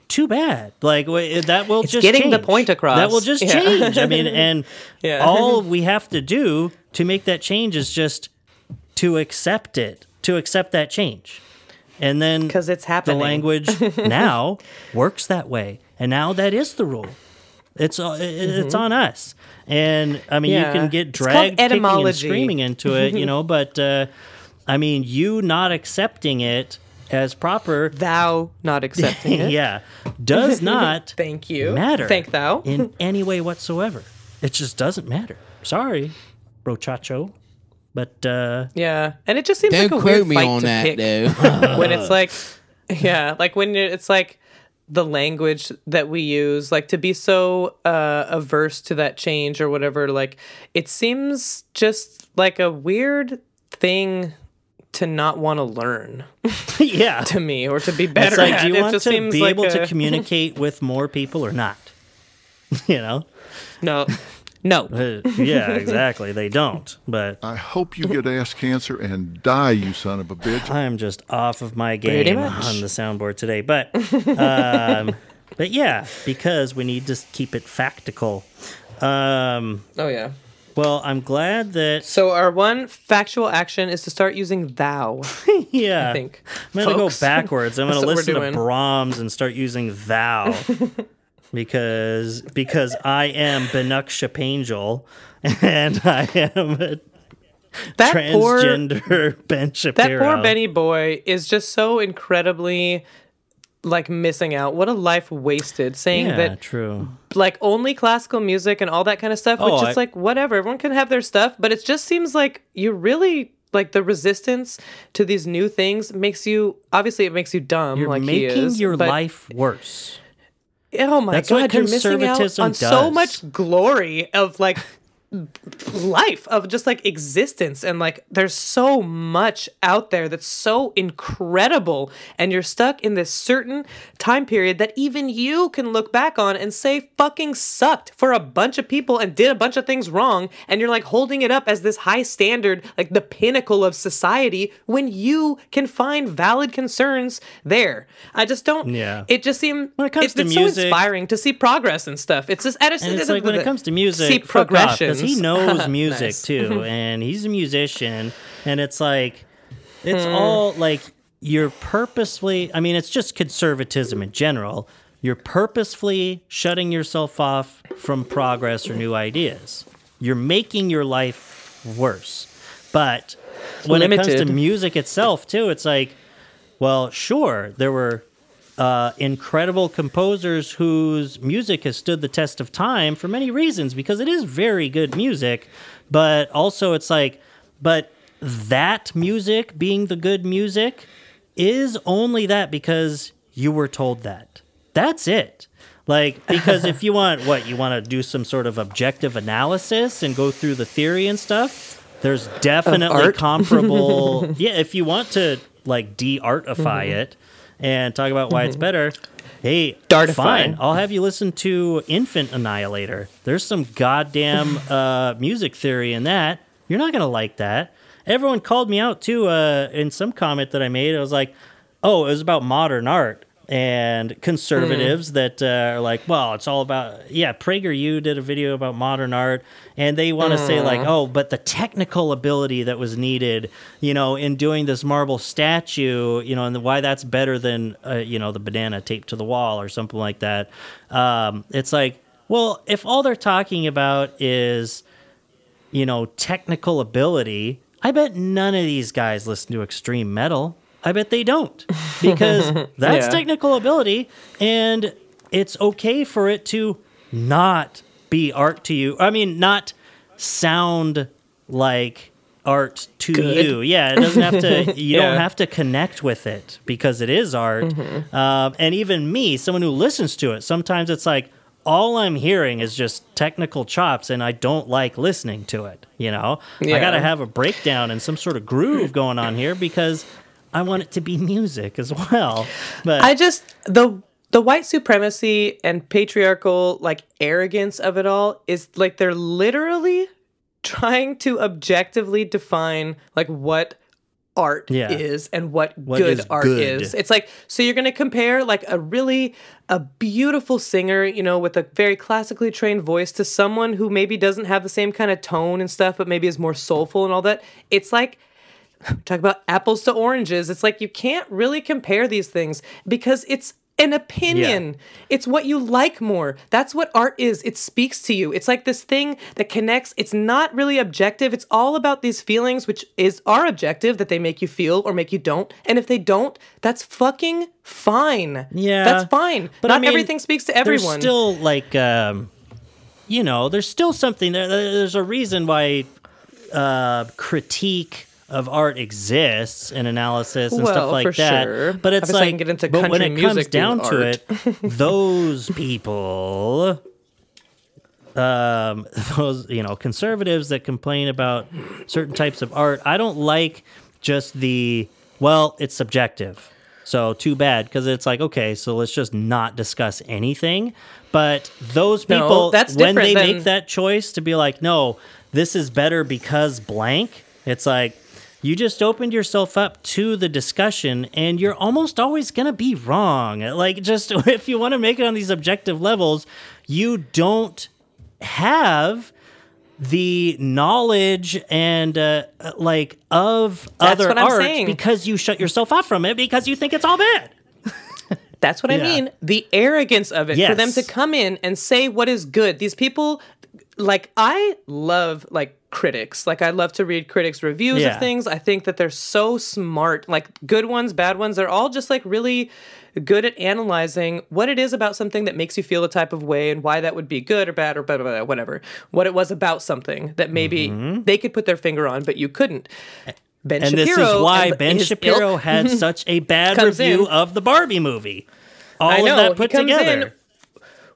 too bad. Like that will It's just getting the change. point across. That will just Yeah. change. I mean, and Yeah. all we have to do to make that change is just to accept it, to accept that change. And then because it's happening, the language now works that way. And now that is the rule. It's uh, it- it's on us. And I mean, Mm-hmm. Yeah. you can get dragged kicking and etymology. screaming into it, you know, but uh, I mean, you not accepting it as proper thou not accepting it yeah, does not thank you matter thank thou in any way whatsoever. It just doesn't matter. Sorry, brochacho, but uh, yeah and it just seems Don't like a quote weird me fight on to that, pick though. when it's like yeah like when it's like the language that we use like to be so uh averse to that change or whatever like it seems just like a weird thing to not want to learn yeah, to me or to be better it's like, at. do you it want just to seems be like able to communicate with more people or not? you know, no No. Uh, yeah, exactly. They don't. But I hope you get ass cancer and die, you son of a bitch. I am just off of my game on the soundboard today. But um, but yeah, because we need to keep it factical. Um, Oh yeah. Well, I'm glad that So our one factual action is to start using thou. yeah. I think. I'm gonna folks. go backwards. I'm gonna listen to. Brahms and start using thou. because because I am Benuksha Angel and I am a That poor transgender Ben that poor Benny boy is just so incredibly like missing out. What a life wasted saying Yeah, that true. like only classical music and all that kind of stuff, which Oh, is I- like whatever. Everyone can have their stuff, but it just seems like you really like the resistance to these new things makes you obviously it makes you dumb You're like making is, your but- life worse. Oh my That's god, you're missing out on so much glory of like life of just like existence and like there's so much out there that's so incredible and you're stuck in this certain time period that even you can look back on and say fucking sucked for a bunch of people and did a bunch of things wrong and you're like holding it up as this high standard like the pinnacle of society when you can find valid concerns there i just don't Yeah. it just seems When it comes it's, to it's music- so inspiring to see progress and stuff. It's just, And it's like when it comes to music, see progressions. Because he knows music Nice. too, and he's a musician, and it's like it's Hmm. all like you're purposefully. I mean, it's just conservatism in general. You're purposefully shutting yourself off from progress or new ideas. You're making your life worse. But when it comes to music itself, too, it's like, well, sure, there were uh, incredible composers whose music has stood the test of time for many reasons because it is very good music. But also, it's like, but that music being the good music is only that because you were told that. That's it. Like, because if you want, what, you want to do some sort of objective analysis and go through the theory and stuff, there's definitely comparable. yeah, if you want to, like, de artify it and talk about why it's better, hey, Dartify. fine. I'll have you listen to Infant Annihilator. There's some goddamn uh, music theory in that. You're not going to like that. Everyone called me out, too, uh, in some comment that I made. I was like, oh, it was about modern art and conservatives that uh, are like, well, it's all about yeah. PragerU did a video about modern art, and they want to say like, oh, but the technical ability that was needed, you know, in doing this marble statue, you know, and why that's better than uh, you know the banana taped to the wall or something like that. Um, it's like, well, if all they're talking about is you know, technical ability, I bet none of these guys listen to extreme metal. I bet they don't because that's Yeah. technical ability and it's okay for it to not be art to you. I mean, not sound like art to Good. you. Yeah, it doesn't have to, you don't have to connect with it because it is art. Um, and even me, someone who listens to it, sometimes it's like, all I'm hearing is just technical chops, and I don't like listening to it. You know, I got to have a breakdown and some sort of groove going on here because I want it to be music as well. But I just the the white supremacy and patriarchal like arrogance of it all is like they're literally trying to objectively define like what art Yeah. is and what, What good is art good. is. It's like so you're going to compare like a really a beautiful singer, you know, with a very classically trained voice to someone who maybe doesn't have the same kind of tone and stuff but maybe is more soulful and all that. It's like talk about apples to oranges. It's like you can't really compare these things because it's an opinion. It's what you like more. That's what art is. It speaks to you. It's like this thing that connects. It's not really objective. It's all about these feelings, which is are objective that they make you feel or make you don't. And if they don't, that's fucking fine. Yeah. that's fine. But not I mean, everything speaks to everyone. There's still like, um, you know, there's still something there. There's a reason why uh, critique of art exists and analysis and Well, stuff like that. sure. But it's Obviously, like, get into but when it comes down to it, those people. Um, those you know conservatives that complain about certain types of art, I don't like just the well, it's subjective. So too bad because it's like okay, so let's just not discuss anything. But those No, people, that's when they different make that choice to be like, no, this is better because blank. It's like you just opened yourself up to the discussion, and you're almost always gonna be wrong. Like just if you want to make it on these objective levels, you don't have the knowledge and uh, like of That's other art saying. because you shut yourself off from it because you think it's all bad. That's what I mean. The arrogance of it for them to come in and say what is good. These people, like, I love like critics. Like, I love to read critics' reviews Yeah. of things. I think that they're so smart. Like, good ones, bad ones. They're all just like really good at analyzing what it is about something that makes you feel a type of way and why that would be good or bad or blah, blah, blah, whatever. What it was about something that maybe they could put their finger on, but you couldn't. Ben Mm-hmm. And this is why and Ben Shapiro ilk- had such a bad review in. of the Barbie movie. All I know, of that put together.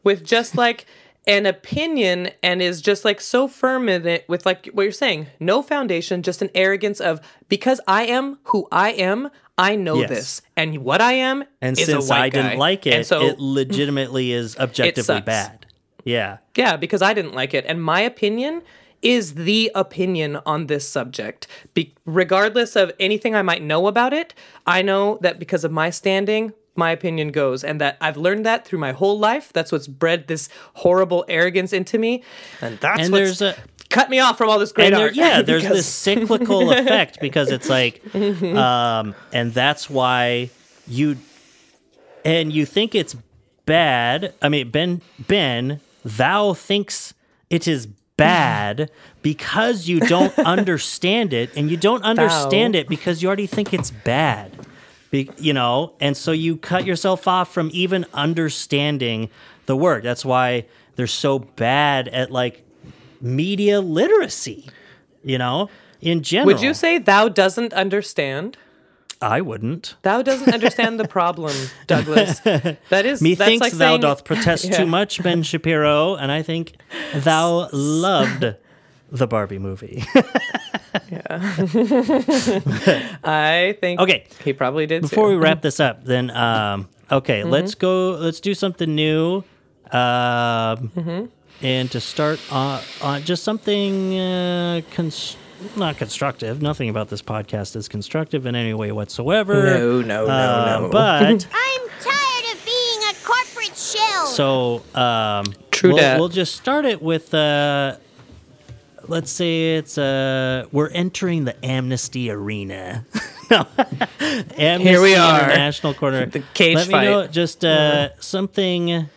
with just like an opinion and is just like so firm in it with like what you're saying no foundation just an arrogance of because i am who i am i know Yes. this and what i am And since I didn't like it, and so it legitimately is objectively bad. Yeah. yeah because i didn't like it and my opinion is the opinion on this subject Be- regardless of anything i might know about it i know that because of my standing my opinion goes and that i've learned that through my whole life that's what's bred this horrible arrogance into me and that's And what's there's a cut me off from all this great and there, art yeah, there's because- this cyclical effect because it's like, um, and that's why you, and you think it's bad. I mean, Ben, Ben, thou thinks it is bad because you don't understand it, and you don't understand it because you already think it's bad. Be, you know, and so you cut yourself off from even understanding the work. That's why they're so bad at like media literacy. You know, in general. would you say thou doesn't understand I wouldn't. thou doesn't understand the problem douglas that is that's Methinks like thou saying, doth protest Yeah. too much, Ben Shapiro, and I think thou loved the Barbie movie. i think okay, he probably did before too. we wrap this up, then um, okay, Mm-hmm. let's go. Let's do something new. Um, Mm-hmm. and to start on, on just something uh, cons- not constructive. Nothing about this podcast is constructive in any way whatsoever. No, no, no, Uh, no. But I'm tired of being a corporate shell. So, um, True we'll, dat. we'll just start it with, uh, let's say it's, uh, we're entering the amnesty arena. no. amnesty Here we are. International Corner. The cage Let fight. me know just uh, something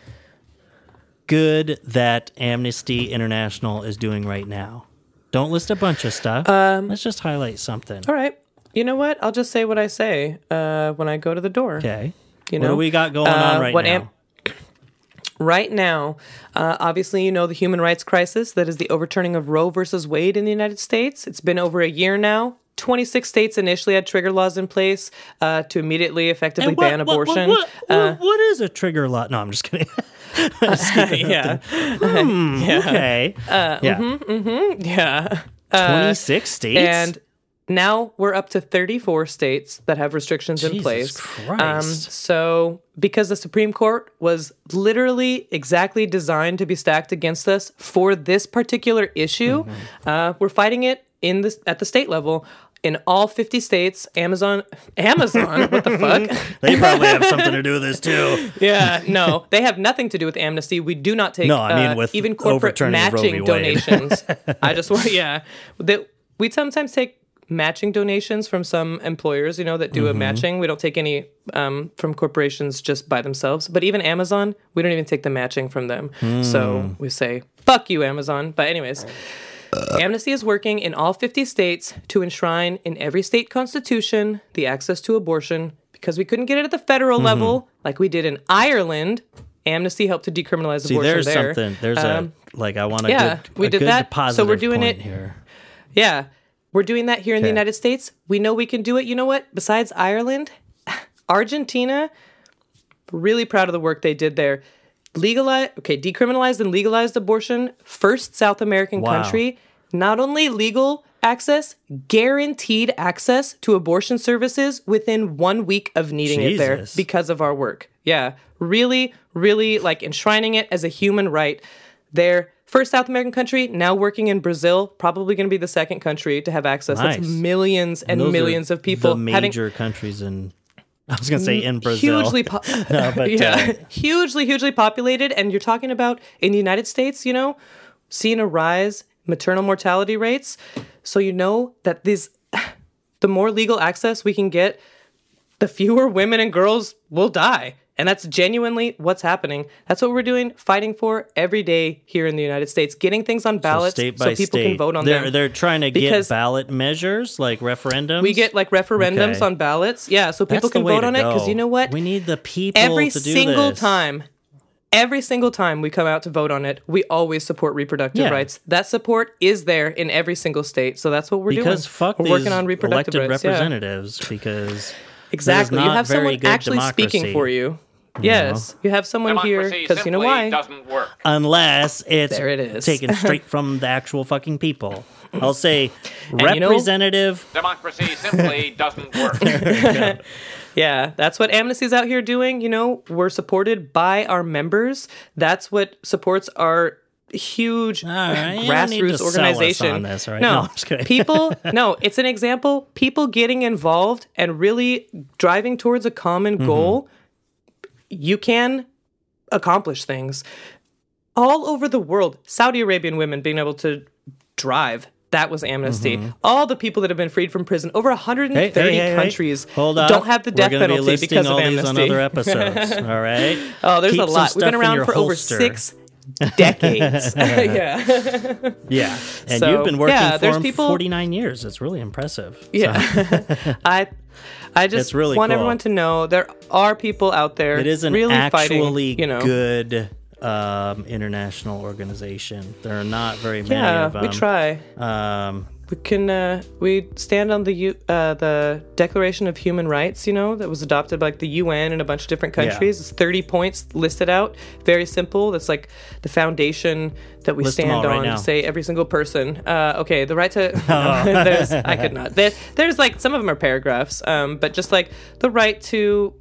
good that Amnesty International is doing right now. Don't list a bunch of stuff. Um, Let's just highlight something. all right you know what i'll just say what i say uh, when i go to the door Okay. you what know do we got going Uh, on right what now? am- right now, uh, obviously, you know the human rights crisis that is the overturning of Roe versus Wade in the United States. It's been over a year now. 26 states initially had trigger laws in place uh, to immediately effectively what- ban what- what- abortion. what- Uh, what- is a trigger law? No, I'm just kidding. yeah, Okay. Uh, yeah. mm-hmm, yeah. 26 states? And now we're up to 34 states that have restrictions in Jesus place. Um, so, because the Supreme Court was literally exactly designed to be stacked against us for this particular issue, Mm-hmm. uh, we're fighting it in this at the state level. In all 50 states, Amazon, Amazon, what the fuck? they probably have something to do with this too. Yeah, no, they have nothing to do with amnesty. We do not take No, I mean uh, with even corporate overturning Roe v. matching donations. I just want, yeah, that we sometimes take matching donations from some employers, you know, that do Mm-hmm. a matching. We don't take any um, from corporations just by themselves. But even Amazon, we don't even take the matching from them. Hmm. So we say, "Fuck you, Amazon." But anyways. Amnesty is working in all 50 states to enshrine in every state constitution the access to abortion because we couldn't get it at the federal Mm-hmm. level like we did in Ireland. Amnesty helped to decriminalize See, abortion there's there. something. There's Um, a like I want a yeah, good, we a did good that. So we're doing it- here. Yeah, we're doing that here in the United States. We know we can do it. You know what? Besides Ireland, Argentina, really proud of the work they did there. Legalize, okay, decriminalized and legalized abortion. First South American Wow. country, not only legal access, guaranteed access to abortion services within one week of needing it there because of our work. Yeah, really, really like enshrining it as a human right. They're first South American country, now working in Brazil, probably going to be the second country to have access. That's millions and are millions of people The having major countries in. I was gonna say in Brazil. hugely po- No, but, yeah uh, hugely hugely populated and you're talking about in the united states you know seeing a rise maternal mortality rates so you know that these the more legal access we can get the fewer women and girls will die and that's genuinely what's happening that's what we're doing fighting for every day here in the united states getting things on so ballots state so people state. can vote on they're, them They're trying to get ballot measures like referendums. we get like referendums Okay. on ballots yeah so people That's can vote on it because you know what We need the people every to do single this. time every single time we come out to vote on it we always support reproductive Yeah. rights that support is there in every single state so that's what we're because doing fuck we're these working on reproductive elected rights yeah. representatives because exactly you have someone good actually speaking for you yes you have someone here because you know simply why doesn't work. unless it's There it is. taken straight from the actual fucking people. I'll say you know- representative. Democracy simply doesn't work. Yeah, that's what Amnesty's out here doing. You know, we're supported by our members. That's what supports our huge right, you don't need to grassroots organization. on this, right? No, No, I'm just kidding. people. No, it's an example. People getting involved and really driving towards a common Mm-hmm. goal. You can accomplish things all over the world. Saudi Arabian women being able to drive. That was amnesty. All the people that have been freed from prison, over 130 Mm-hmm. Hey, hey, hey, countries, Hold on. don't have the death be penalty listing because all of these amnesty. on other episodes. all right. Oh, there's Keep a lot. We've been around for over six decades. yeah. Yeah, and So, you've been working yeah, for there's people- 49 years. It's really impressive. Yeah. I I just really want cool. everyone to know there are people out there It is an really actually fighting, you know. good um, international organization. There are not very many Yeah, of them. we try. Um, We can uh, we stand on the U- uh, the Declaration of Human Rights, you know, that was adopted by like the UN and a bunch of different Yeah. countries. It's 30 points listed out. Very simple. That's like the foundation that we List stand on to say every single person. Uh, okay, the right to no, there's I could not. There, there's like some of them are paragraphs, um, but just like the right to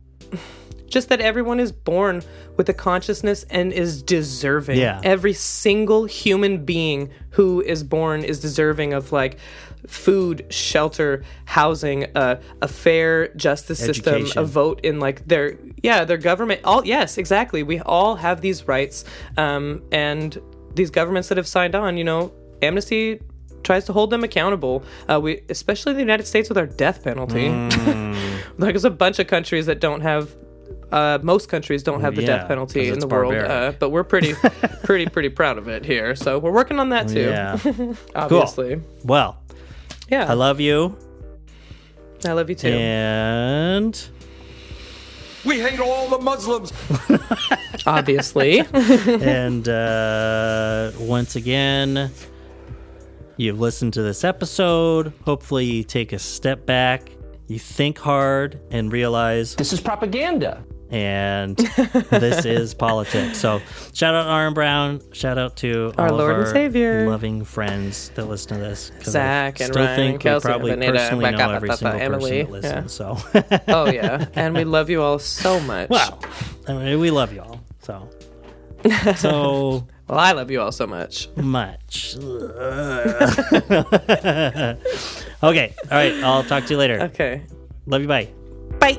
just that everyone is born with a consciousness and is deserving. Yeah. Every single human being who is born is deserving of like food, shelter, housing, uh, a fair justice system, Education. a vote in like their yeah, their government. All yes, exactly. We all have these rights. Um, and these governments that have signed on, you know, Amnesty tries to hold them accountable. Uh, we, especially the United States, with our death penalty. Mm. like there's a bunch of countries that don't have uh, most countries don't have the Yeah, death penalty in it's the world, uh, but we're pretty, pretty, pretty proud of it here. So we're working on that too. yeah. obviously. Well, Yeah, I love you, I love you too. and We hate all the Muslims. Obviously, and uh, once again, you've listened to this episode. Hopefully, you take a step back, you think hard, and realize This is propaganda. and this is politics. So, shout out Aaron Brown. Shout out to Our all of Lord and Savior. loving friends that listen to this. 'cause Zach I and still Ryan think and Kelsey we and probably Vanita, personally know Becca, every Papa, single Emily. person that listens. So, oh yeah, and we love you all so much. well, I mean, we love you all. So, so well, I love you all so much. much. okay. All right. I'll talk to you later. Okay, Love you. Bye. bye.